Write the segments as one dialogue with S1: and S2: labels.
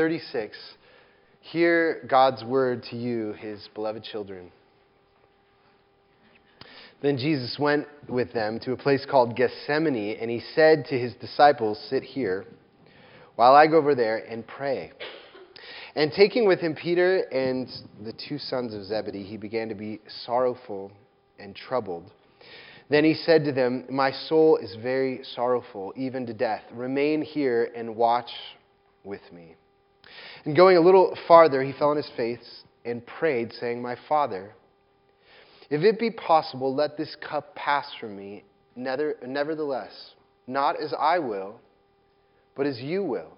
S1: 36. Hear God's word to you, his beloved children. Then Jesus went with them to a place called Gethsemane, and he said to his disciples, Sit here while I go over there and pray. And taking with him Peter and the two sons of Zebedee, he began to be sorrowful and troubled. Then he said to them, My soul is very sorrowful, even to death. Remain here and watch with me. And going a little farther, he fell on his face and prayed, saying, My Father, if it be possible, let this cup pass from me. Nevertheless, not as I will, but as you will.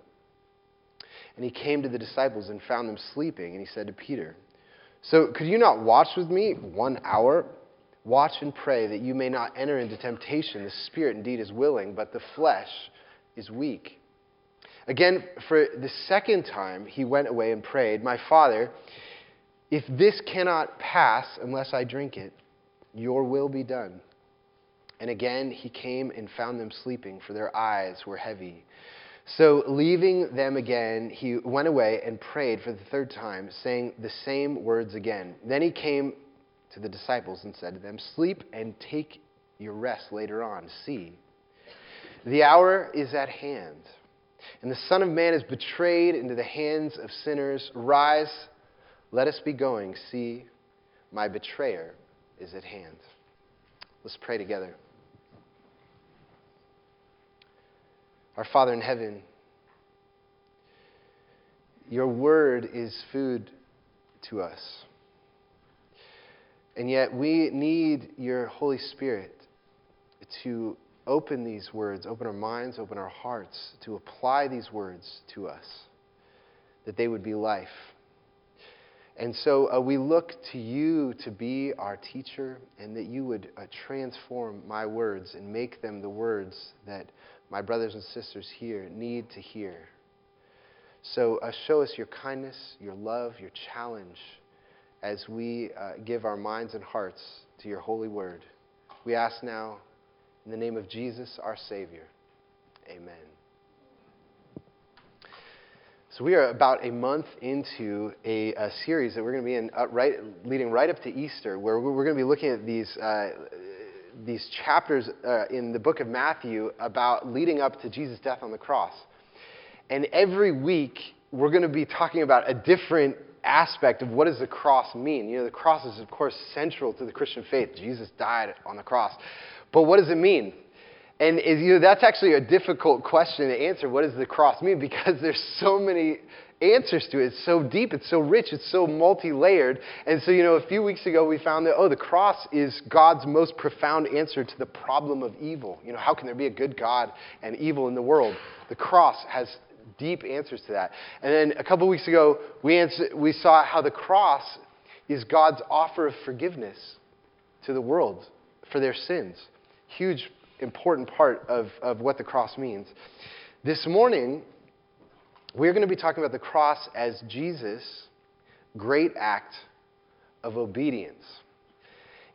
S1: And he came to the disciples and found them sleeping, and he said to Peter, So could you not watch with me one hour? Watch and pray that you may not enter into temptation. The spirit indeed is willing, but the flesh is weak. Again, for the second time, he went away and prayed, My Father, if this cannot pass unless I drink it, your will be done. And again he came and found them sleeping, for their eyes were heavy. So, leaving them again, he went away and prayed for the third time, saying the same words again. Then he came to the disciples and said to them, Sleep and take your rest later on. See, the hour is at hand, and the Son of Man is betrayed into the hands of sinners. Rise, let us be going. See, my betrayer is at hand. Let's pray together. Our Father in heaven, your word is food to us. And yet we need your Holy Spirit to open these words, open our minds, open our hearts, to apply these words to us, that they would be life. And so uh, we look to you to be our teacher and that you would uh, transform my words and make them the words that my brothers and sisters here need to hear. So uh, show us your kindness, your love, your challenge as we uh, give our minds and hearts to your holy word. We ask now in the name of Jesus, our Savior. Amen. So we are about a month into a, a series that we're going to be in, uh, right, leading right up to Easter, where we're going to be looking at these, uh, these chapters uh, in the book of Matthew about leading up to Jesus' death on the cross. And every week, we're going to be talking about a different aspect of what does the cross mean. You know, the cross is, of course, central to the Christian faith. Jesus died on the cross. But what does it mean? And is, you know, that's actually a difficult question to answer. What does the cross mean? Because there's so many answers to it. It's so deep, it's so rich, it's so multi layered. And so, you know, a few weeks ago we found that, oh, the cross is God's most profound answer to the problem of evil. You know, how can there be a good God and evil in the world? The cross has deep answers to that. And then a couple weeks ago, we, answer, we saw how the cross is God's offer of forgiveness to the world for their sins. Huge important part of, of what the cross means. This morning, we're going to be talking about the cross as Jesus' great act of obedience.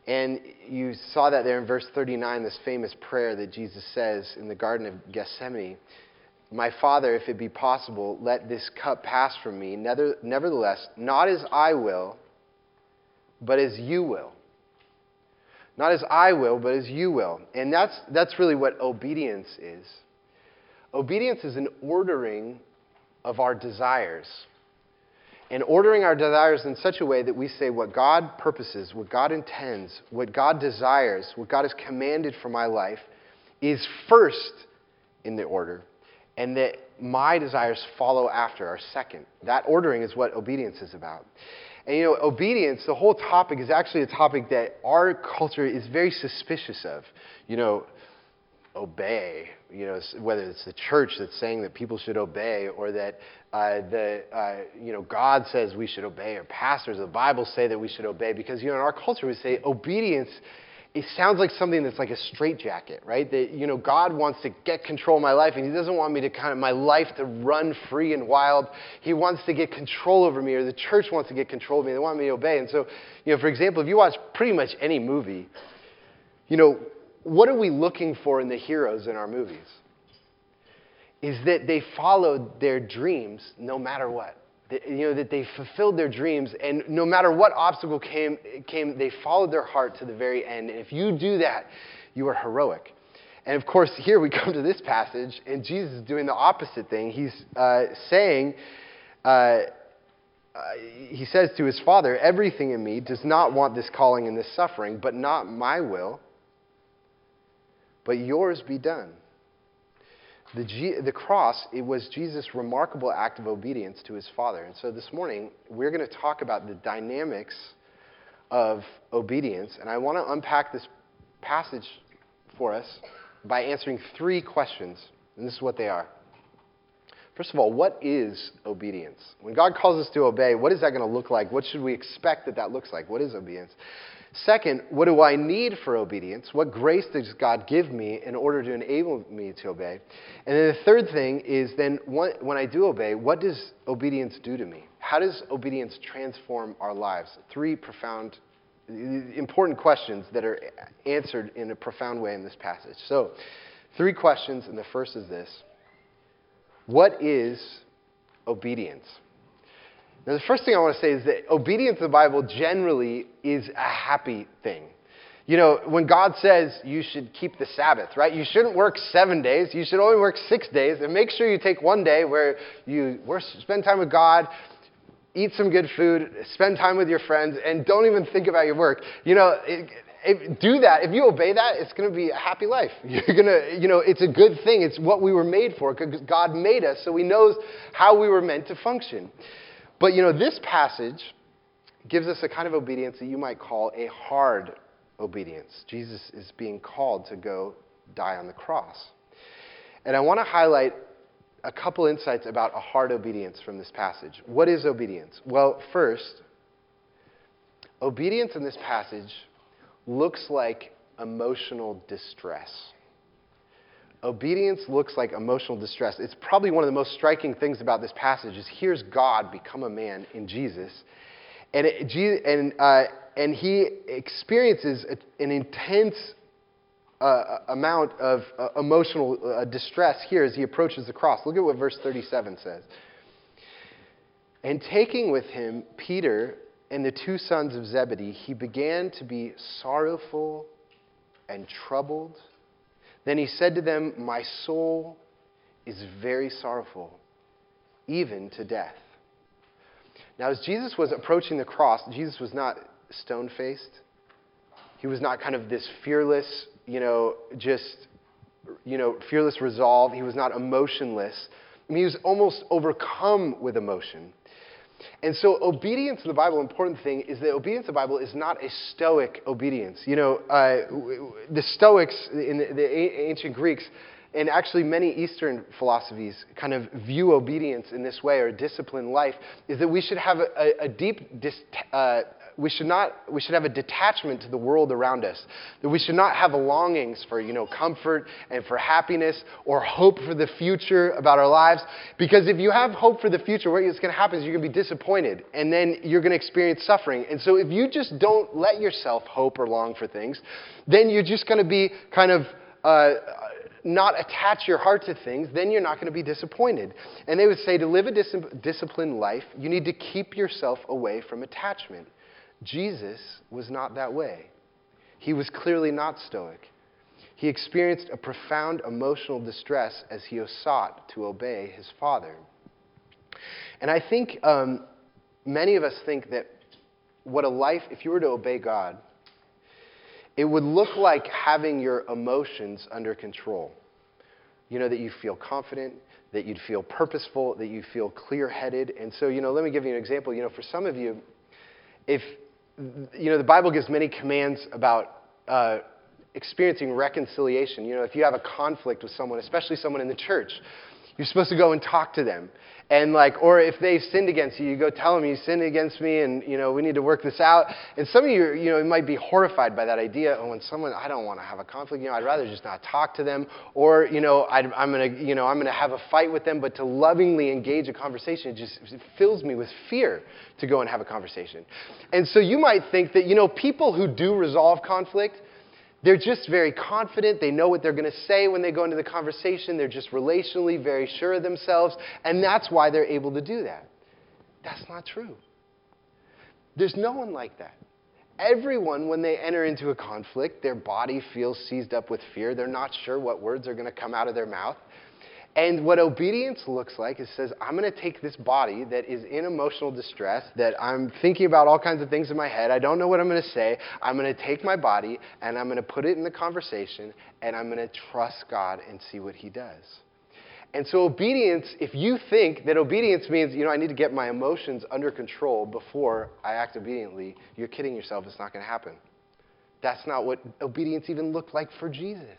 S1: And you saw that there in verse 39, this famous prayer that Jesus says in the Garden of Gethsemane My Father, if it be possible, let this cup pass from me. Nevertheless, not as I will, but as you will. Not as I will, but as you will. And that's, that's really what obedience is. Obedience is an ordering of our desires. And ordering our desires in such a way that we say what God purposes, what God intends, what God desires, what God has commanded for my life is first in the order, and that my desires follow after are second. That ordering is what obedience is about. And you know, obedience, the whole topic is actually a topic that our culture is very suspicious of. You know, obey, you know, whether it's the church that's saying that people should obey or that uh, the, uh, you know, God says we should obey or pastors, of the Bible say that we should obey because, you know, in our culture we say obedience it sounds like something that's like a straitjacket, right? That, you know, God wants to get control of my life and He doesn't want me to kind of, my life to run free and wild. He wants to get control over me or the church wants to get control of me. They want me to obey. And so, you know, for example, if you watch pretty much any movie, you know, what are we looking for in the heroes in our movies? is that they followed their dreams no matter what. That, you know, that they fulfilled their dreams, and no matter what obstacle came, came, they followed their heart to the very end. And if you do that, you are heroic. And of course, here we come to this passage, and Jesus is doing the opposite thing. He's uh, saying, uh, uh, he says to his father, Everything in me does not want this calling and this suffering, but not my will, but yours be done. The, G, the cross, it was Jesus' remarkable act of obedience to his Father. And so this morning, we're going to talk about the dynamics of obedience. And I want to unpack this passage for us by answering three questions. And this is what they are. First of all, what is obedience? When God calls us to obey, what is that going to look like? What should we expect that that looks like? What is obedience? Second, what do I need for obedience? What grace does God give me in order to enable me to obey? And then the third thing is then when I do obey, what does obedience do to me? How does obedience transform our lives? Three profound, important questions that are answered in a profound way in this passage. So, three questions, and the first is this What is obedience? Now, the first thing I want to say is that obedience to the Bible generally is a happy thing. You know, when God says you should keep the Sabbath, right? You shouldn't work seven days. You should only work six days. And make sure you take one day where you spend time with God, eat some good food, spend time with your friends, and don't even think about your work. You know, it, if, do that. If you obey that, it's going to be a happy life. You're going to, you know, it's a good thing. It's what we were made for God made us, so He knows how we were meant to function. But you know, this passage gives us a kind of obedience that you might call a hard obedience. Jesus is being called to go die on the cross. And I want to highlight a couple insights about a hard obedience from this passage. What is obedience? Well, first, obedience in this passage looks like emotional distress. Obedience looks like emotional distress. It's probably one of the most striking things about this passage is here's God become a man in Jesus, and, it, and, uh, and he experiences an intense uh, amount of uh, emotional uh, distress here as he approaches the cross. Look at what verse 37 says. And taking with him Peter and the two sons of Zebedee, he began to be sorrowful and troubled. Then he said to them, My soul is very sorrowful, even to death. Now, as Jesus was approaching the cross, Jesus was not stone faced. He was not kind of this fearless, you know, just, you know, fearless resolve. He was not emotionless. I mean, he was almost overcome with emotion. And so, obedience to the Bible, important thing is that obedience to the Bible is not a stoic obedience. You know, uh, the Stoics in the, the ancient Greeks, and actually many Eastern philosophies kind of view obedience in this way or discipline life, is that we should have a, a deep dis, uh, we should not we should have a detachment to the world around us that we should not have longings for you know comfort and for happiness or hope for the future about our lives because if you have hope for the future what's going to happen is you're going to be disappointed and then you're going to experience suffering and so if you just don't let yourself hope or long for things then you're just going to be kind of uh, not attach your heart to things, then you're not going to be disappointed. And they would say to live a dis- disciplined life, you need to keep yourself away from attachment. Jesus was not that way. He was clearly not stoic. He experienced a profound emotional distress as he sought to obey his Father. And I think um, many of us think that what a life, if you were to obey God, it would look like having your emotions under control. You know, that you feel confident, that you'd feel purposeful, that you feel clear headed. And so, you know, let me give you an example. You know, for some of you, if you know, the Bible gives many commands about uh, experiencing reconciliation. You know, if you have a conflict with someone, especially someone in the church, you're supposed to go and talk to them. And like, or if they've sinned against you, you go tell them you sinned against me, and you know we need to work this out. And some of you, you know, might be horrified by that idea. Oh, when someone, I don't want to have a conflict. You know, I'd rather just not talk to them, or you know, i am gonna, you know, I'm gonna have a fight with them. But to lovingly engage a conversation, it just it fills me with fear to go and have a conversation. And so you might think that you know, people who do resolve conflict They're just very confident. They know what they're going to say when they go into the conversation. They're just relationally very sure of themselves. And that's why they're able to do that. That's not true. There's no one like that. Everyone, when they enter into a conflict, their body feels seized up with fear. They're not sure what words are going to come out of their mouth. And what obedience looks like is says, I'm going to take this body that is in emotional distress, that I'm thinking about all kinds of things in my head. I don't know what I'm going to say. I'm going to take my body and I'm going to put it in the conversation and I'm going to trust God and see what He does. And so, obedience, if you think that obedience means, you know, I need to get my emotions under control before I act obediently, you're kidding yourself. It's not going to happen. That's not what obedience even looked like for Jesus.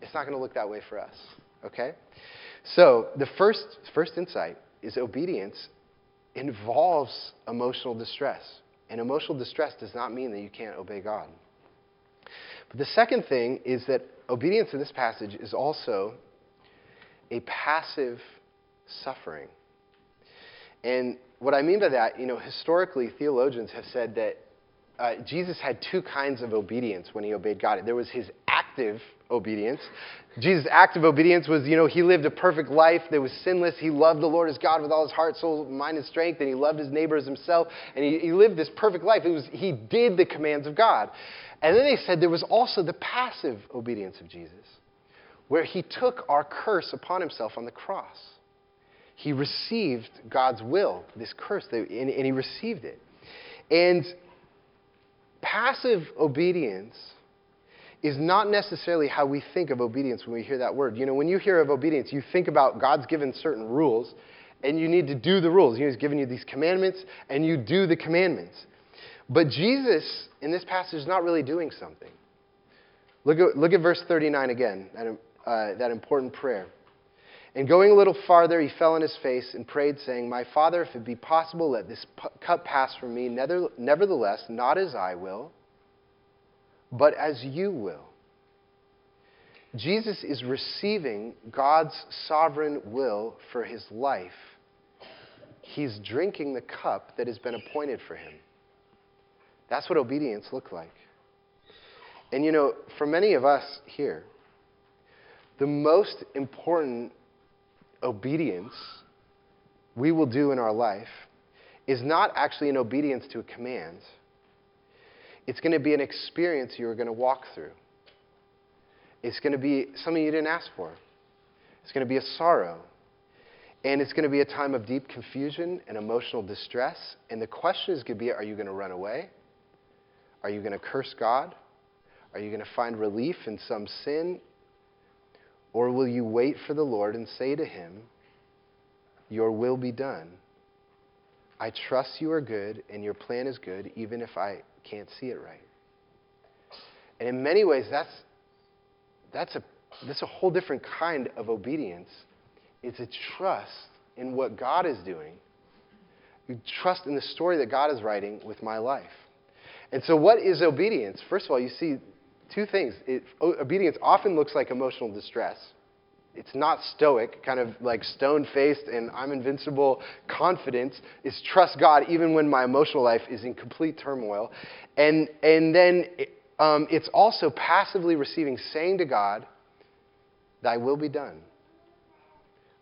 S1: It's not going to look that way for us. Okay? So, the first, first insight is obedience involves emotional distress. And emotional distress does not mean that you can't obey God. But the second thing is that obedience in this passage is also a passive suffering. And what I mean by that, you know, historically, theologians have said that uh, Jesus had two kinds of obedience when he obeyed God. There was his active obedience. Jesus' act of obedience was, you know, he lived a perfect life that was sinless. He loved the Lord his God with all his heart, soul, mind, and strength, and he loved his neighbor as himself. And he, he lived this perfect life. It was, he did the commands of God. And then they said there was also the passive obedience of Jesus, where he took our curse upon himself on the cross. He received God's will, this curse, and, and he received it. And passive obedience is not necessarily how we think of obedience when we hear that word. You know, when you hear of obedience, you think about God's given certain rules, and you need to do the rules. He's given you these commandments, and you do the commandments. But Jesus, in this passage, is not really doing something. Look at, look at verse 39 again, that, uh, that important prayer. And going a little farther, he fell on his face and prayed, saying, My Father, if it be possible, let this cup pass from me. Nevertheless, not as I will but as you will. Jesus is receiving God's sovereign will for his life. He's drinking the cup that has been appointed for him. That's what obedience looks like. And you know, for many of us here, the most important obedience we will do in our life is not actually an obedience to a command it's going to be an experience you're going to walk through. It's going to be something you didn't ask for. It's going to be a sorrow. And it's going to be a time of deep confusion and emotional distress. And the question is going to be are you going to run away? Are you going to curse God? Are you going to find relief in some sin? Or will you wait for the Lord and say to him, Your will be done? I trust you are good and your plan is good, even if I can't see it right. And in many ways, that's, that's, a, that's a whole different kind of obedience. It's a trust in what God is doing. You trust in the story that God is writing with my life. And so, what is obedience? First of all, you see two things. It, obedience often looks like emotional distress. It's not stoic, kind of like stone faced and I'm invincible confidence. is trust God even when my emotional life is in complete turmoil. And, and then um, it's also passively receiving, saying to God, Thy will be done.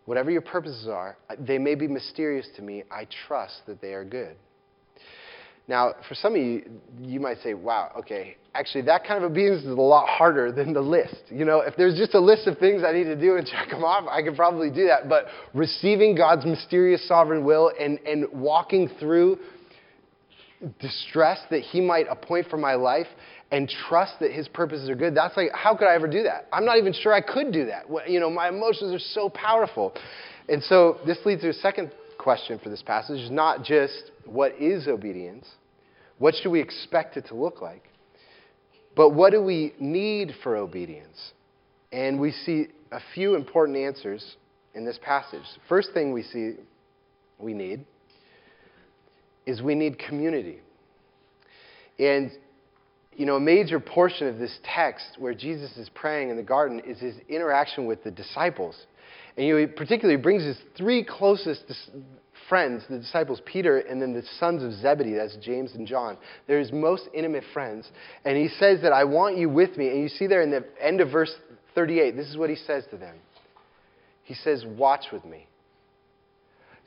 S1: Whatever your purposes are, they may be mysterious to me. I trust that they are good. Now, for some of you, you might say, wow, okay, actually, that kind of obedience is a lot harder than the list. You know, if there's just a list of things I need to do and check them off, I could probably do that. But receiving God's mysterious sovereign will and, and walking through distress that He might appoint for my life and trust that His purposes are good, that's like, how could I ever do that? I'm not even sure I could do that. You know, my emotions are so powerful. And so this leads to a second question for this passage is not just what is obedience, what should we expect it to look like, but what do we need for obedience? And we see a few important answers in this passage. First thing we see we need is we need community. And you know, a major portion of this text where Jesus is praying in the garden is his interaction with the disciples. And you know, he particularly brings his three closest friends, the disciples, Peter, and then the sons of Zebedee, that's James and John. They're his most intimate friends. And he says that I want you with me. And you see there in the end of verse 38, this is what he says to them. He says, Watch with me.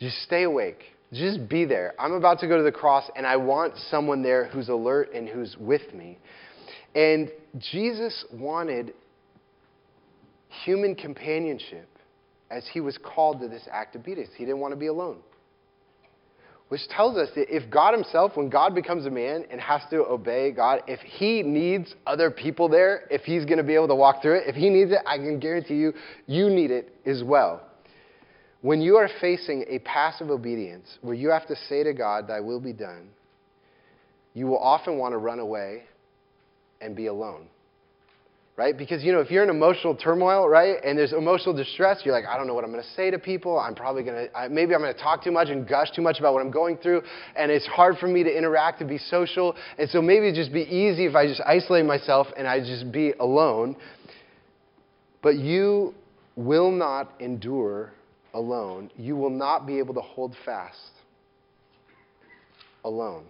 S1: Just stay awake. Just be there. I'm about to go to the cross, and I want someone there who's alert and who's with me. And Jesus wanted human companionship as he was called to this act of obedience. He didn't want to be alone. Which tells us that if God himself, when God becomes a man and has to obey God, if he needs other people there, if he's going to be able to walk through it, if he needs it, I can guarantee you, you need it as well. When you are facing a passive obedience where you have to say to God, Thy will be done, you will often want to run away and be alone right? Because, you know, if you're in emotional turmoil, right, and there's emotional distress, you're like, I don't know what I'm going to say to people. I'm probably going to, maybe I'm going to talk too much and gush too much about what I'm going through, and it's hard for me to interact and be social. And so maybe it'd just be easy if I just isolate myself and I just be alone. But you will not endure alone. You will not be able to hold fast alone.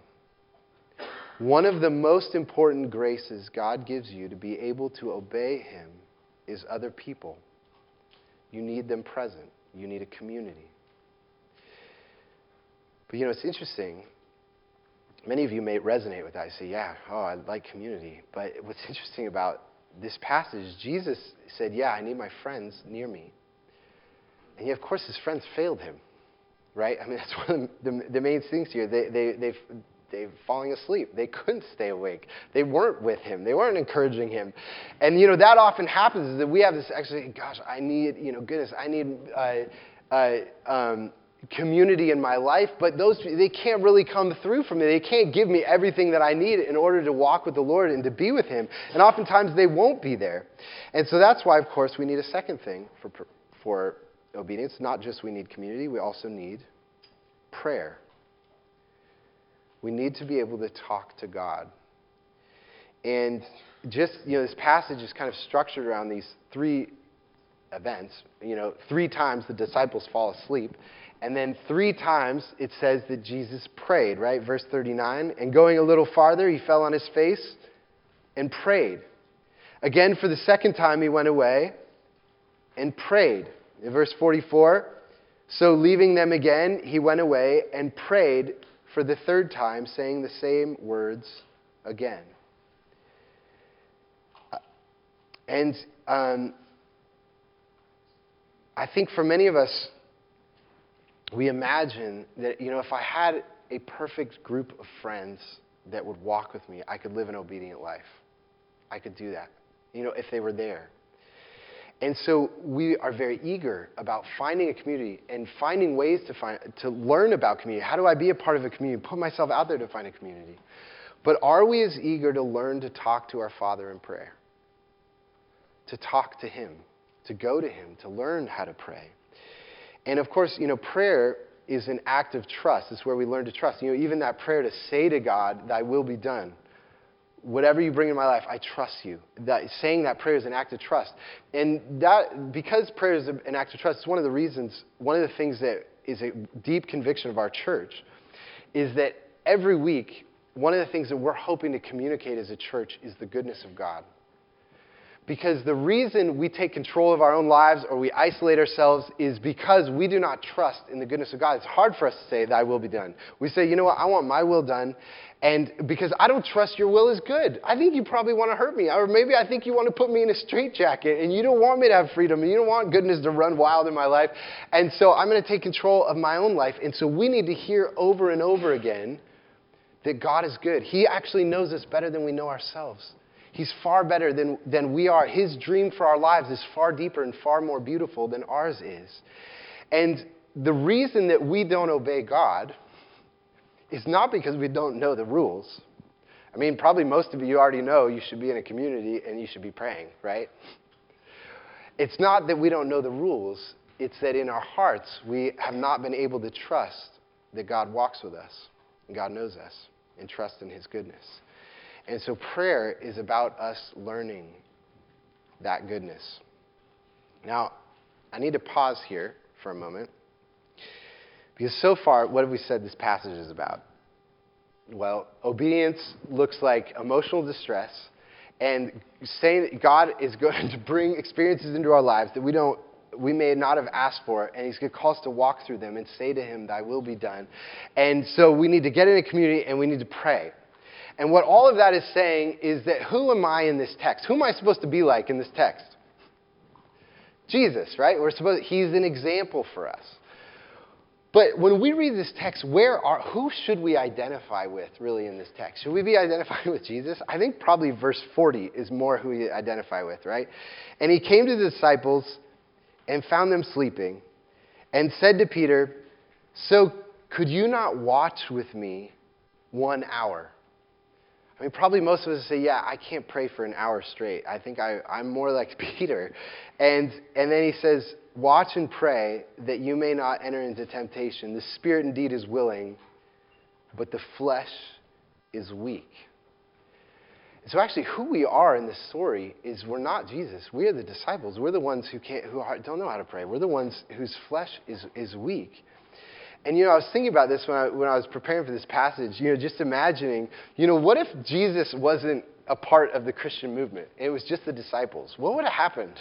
S1: One of the most important graces God gives you to be able to obey Him is other people. You need them present, you need a community. But you know, it's interesting. Many of you may resonate with that. I say, yeah, oh, I like community. But what's interesting about this passage, Jesus said, yeah, I need my friends near me. And yet, of course, his friends failed him, right? I mean, that's one of the, the, the main things here. They, they, they, they falling asleep. They couldn't stay awake. They weren't with him. They weren't encouraging him. And, you know, that often happens is that we have this actually, gosh, I need, you know, goodness, I need uh, uh, um, community in my life, but those, they can't really come through for me. They can't give me everything that I need in order to walk with the Lord and to be with him. And oftentimes they won't be there. And so that's why, of course, we need a second thing for, for obedience. Not just we need community, we also need prayer. We need to be able to talk to God. And just, you know, this passage is kind of structured around these three events. You know, three times the disciples fall asleep. And then three times it says that Jesus prayed, right? Verse 39. And going a little farther, he fell on his face and prayed. Again, for the second time, he went away and prayed. In verse 44, so leaving them again, he went away and prayed for the third time, saying the same words again. And um, I think for many of us, we imagine that, you know, if I had a perfect group of friends that would walk with me, I could live an obedient life. I could do that, you know, if they were there. And so we are very eager about finding a community and finding ways to, find, to learn about community. How do I be a part of a community? Put myself out there to find a community. But are we as eager to learn to talk to our Father in prayer? To talk to Him, to go to Him, to learn how to pray. And of course, you know, prayer is an act of trust. It's where we learn to trust. You know, even that prayer to say to God, Thy will be done whatever you bring in my life, I trust you. That, saying that prayer is an act of trust. And that, because prayer is an act of trust, it's one of the reasons, one of the things that is a deep conviction of our church is that every week, one of the things that we're hoping to communicate as a church is the goodness of God. Because the reason we take control of our own lives or we isolate ourselves is because we do not trust in the goodness of God. It's hard for us to say, Thy will be done. We say, You know what? I want my will done. And because I don't trust your will is good. I think you probably want to hurt me. Or maybe I think you want to put me in a straitjacket and you don't want me to have freedom and you don't want goodness to run wild in my life. And so I'm going to take control of my own life. And so we need to hear over and over again that God is good. He actually knows us better than we know ourselves. He's far better than, than we are. His dream for our lives is far deeper and far more beautiful than ours is. And the reason that we don't obey God is not because we don't know the rules. I mean, probably most of you already know you should be in a community and you should be praying, right? It's not that we don't know the rules, it's that in our hearts we have not been able to trust that God walks with us and God knows us and trust in His goodness. And so prayer is about us learning that goodness. Now, I need to pause here for a moment Because so far, what have we said this passage is about? Well, obedience looks like emotional distress and saying that God is going to bring experiences into our lives that we don't we may not have asked for, and he's going to call us to walk through them and say to him, Thy will be done. And so we need to get in a community and we need to pray. And what all of that is saying is that who am I in this text? Who am I supposed to be like in this text? Jesus, right? We're supposed he's an example for us. But when we read this text, where are who should we identify with really in this text? Should we be identifying with Jesus? I think probably verse 40 is more who we identify with, right? And he came to the disciples and found them sleeping and said to Peter, "So could you not watch with me one hour?" I mean, probably most of us say, yeah, I can't pray for an hour straight. I think I, I'm more like Peter. And, and then he says, watch and pray that you may not enter into temptation. The spirit indeed is willing, but the flesh is weak. So actually, who we are in this story is we're not Jesus. We are the disciples. We're the ones who can't, who don't know how to pray. We're the ones whose flesh is, is weak. And you know, I was thinking about this when I, when I was preparing for this passage, you know, just imagining, you know, what if Jesus wasn't a part of the Christian movement? It was just the disciples. What would have happened?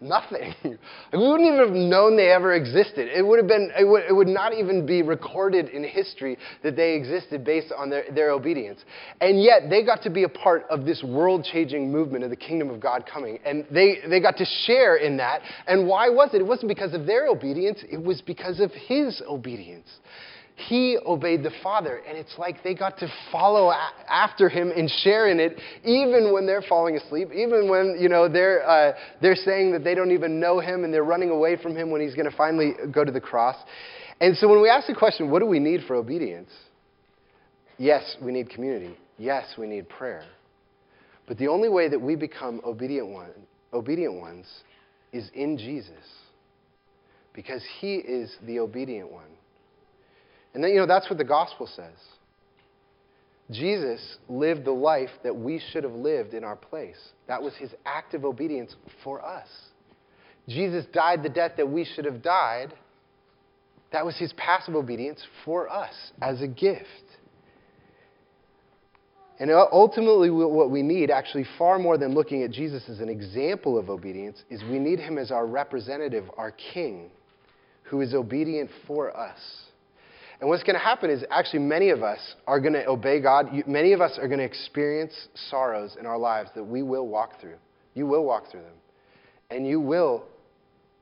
S1: Nothing. we wouldn't even have known they ever existed. It would have been, it would, it would not even be recorded in history that they existed based on their, their obedience. And yet they got to be a part of this world changing movement of the kingdom of God coming. And they, they got to share in that. And why was it? It wasn't because of their obedience, it was because of his obedience he obeyed the Father. And it's like they got to follow a- after him and share in it, even when they're falling asleep, even when, you know, they're, uh, they're saying that they don't even know him and they're running away from him when he's going to finally go to the cross. And so when we ask the question, what do we need for obedience? Yes, we need community. Yes, we need prayer. But the only way that we become obedient, one, obedient ones is in Jesus. Because he is the obedient one. And then, you know, that's what the gospel says. Jesus lived the life that we should have lived in our place. That was his act of obedience for us. Jesus died the death that we should have died. That was his passive obedience for us as a gift. And ultimately, what we need, actually, far more than looking at Jesus as an example of obedience, is we need him as our representative, our king, who is obedient for us. And what's going to happen is actually many of us are going to obey God. Many of us are going to experience sorrows in our lives that we will walk through. You will walk through them. And you will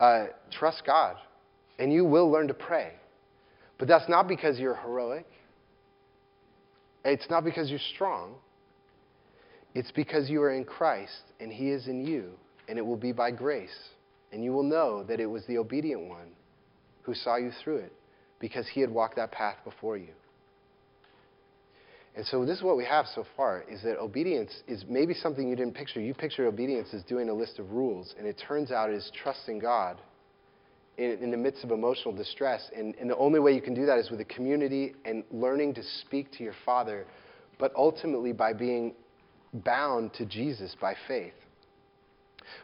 S1: uh, trust God. And you will learn to pray. But that's not because you're heroic. It's not because you're strong. It's because you are in Christ and He is in you. And it will be by grace. And you will know that it was the obedient one who saw you through it because he had walked that path before you. And so this is what we have so far is that obedience is maybe something you didn't picture. You picture obedience as doing a list of rules, and it turns out it is trusting God in, in the midst of emotional distress. And, and the only way you can do that is with a community and learning to speak to your Father, but ultimately by being bound to Jesus by faith.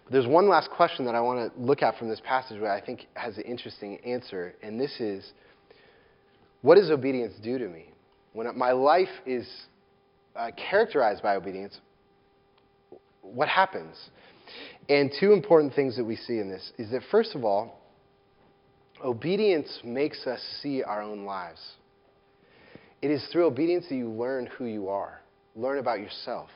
S1: But there's one last question that I want to look at from this passage that I think has an interesting answer, and this is what does obedience do to me? When my life is uh, characterized by obedience, what happens? And two important things that we see in this is that, first of all, obedience makes us see our own lives. It is through obedience that you learn who you are, learn about yourself.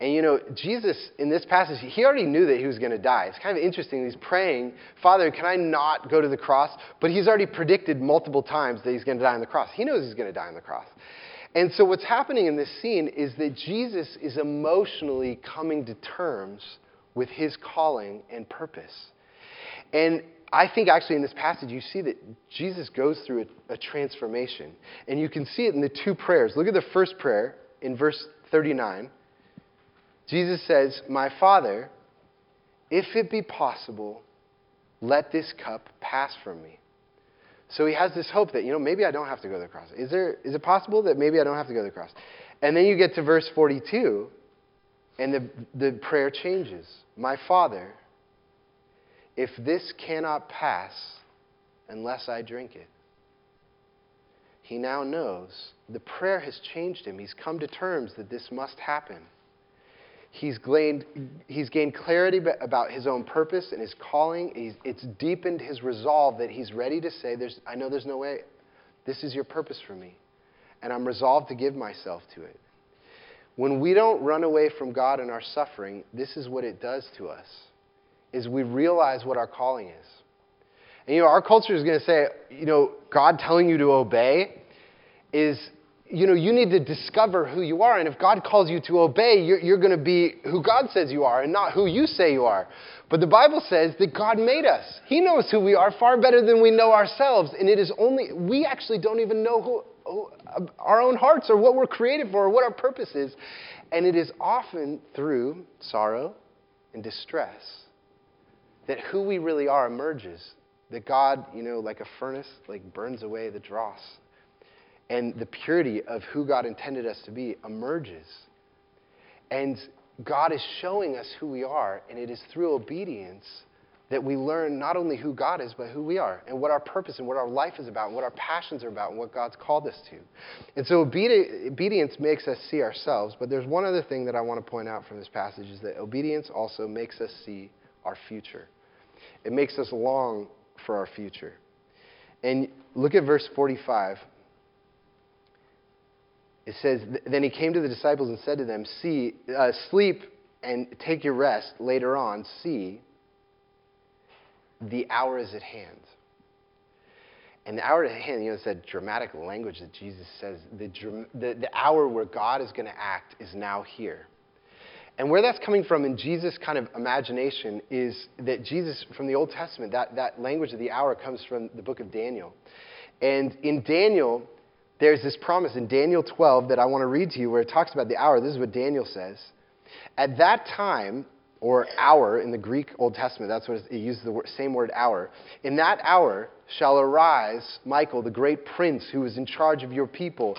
S1: And you know, Jesus, in this passage, he already knew that he was going to die. It's kind of interesting. He's praying, Father, can I not go to the cross? But he's already predicted multiple times that he's going to die on the cross. He knows he's going to die on the cross. And so, what's happening in this scene is that Jesus is emotionally coming to terms with his calling and purpose. And I think actually in this passage, you see that Jesus goes through a, a transformation. And you can see it in the two prayers. Look at the first prayer in verse 39. Jesus says, My Father, if it be possible, let this cup pass from me. So he has this hope that, you know, maybe I don't have to go to the cross. Is, there, is it possible that maybe I don't have to go to the cross? And then you get to verse 42, and the, the prayer changes. My Father, if this cannot pass unless I drink it. he now knows. The prayer has changed him. He's come to terms that this must happen. He's gained, he's gained clarity about his own purpose and his calling. He's, it's deepened his resolve that he's ready to say, there's, I know there's no way. This is your purpose for me. And I'm resolved to give myself to it. When we don't run away from God in our suffering, this is what it does to us, is we realize what our calling is. And you know, our culture is going to say, you know, God telling you to obey is, you know, you need to discover who you are. And if God calls you to obey, you're, you're going to be who God says you are and not who you say you are. But the Bible says that God made us. He knows who we are far better than we know ourselves. And it is only, we actually don't even know who, uh, our own hearts or what we're created for or what our purpose is. And it is often through sorrow and distress that who we really are emerges. That God, you know, like a furnace, like burns away the dross. And the purity of who God intended us to be emerges. And God is showing us who we are, and it is through obedience that we learn not only who God is, but who we are, and what our purpose and what our life is about, and what our passions are about, and what God's called us to. And so obedience makes us see ourselves, but there's one other thing that I want to point out from this passage is that obedience also makes us see our future. It makes us long for our future. And look at verse 45. It says, Then he came to the disciples and said to them, See, uh, sleep and take your rest later on. See, the hour is at hand. And the hour at hand, you know, it's that dramatic language that Jesus says. The, the, the hour where God is going to act is now here. And where that's coming from in Jesus' kind of imagination is that Jesus, from the Old Testament, that, that language of the hour comes from the book of Daniel. And in Daniel, there's this promise in Daniel 12 that I want to read to you where it talks about the hour. This is what Daniel says. At that time, or hour in the Greek Old Testament. That's what it uses the same word hour. In that hour shall arise Michael, the great prince who is in charge of your people,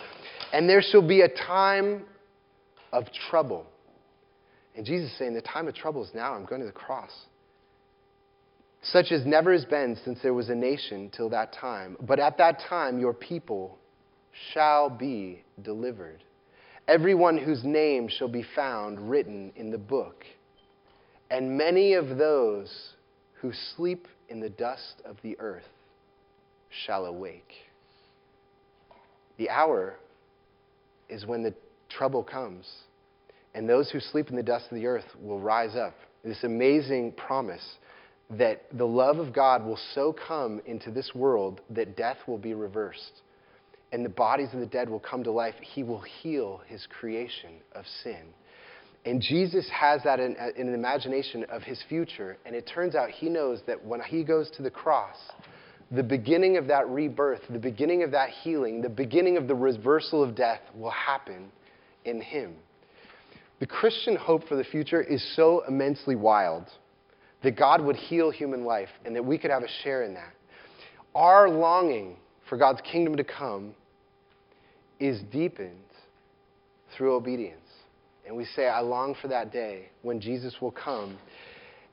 S1: and there shall be a time of trouble. And Jesus is saying, The time of trouble is now. I'm going to the cross. Such as never has been since there was a nation till that time. But at that time, your people shall be delivered. Everyone whose name shall be found written in the book and many of those who sleep in the dust of the earth shall awake. The hour is when the trouble comes, and those who sleep in the dust of the earth will rise up. This amazing promise that the love of God will so come into this world that death will be reversed and the bodies of the dead will come to life. He will heal his creation of sin. And Jesus has that in, in, an imagination of his future. And it turns out he knows that when he goes to the cross, the beginning of that rebirth, the beginning of that healing, the beginning of the reversal of death will happen in him. The Christian hope for the future is so immensely wild that God would heal human life and that we could have a share in that. Our longing for God's kingdom to come is deepened through obedience. And we say, I long for that day when Jesus will come.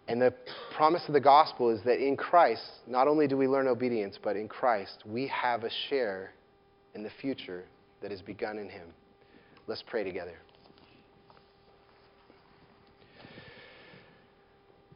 S1: And the promise of the gospel is that in Christ, not only do we learn obedience, but in Christ, we have a share in the future that has begun in Him. Let's pray together.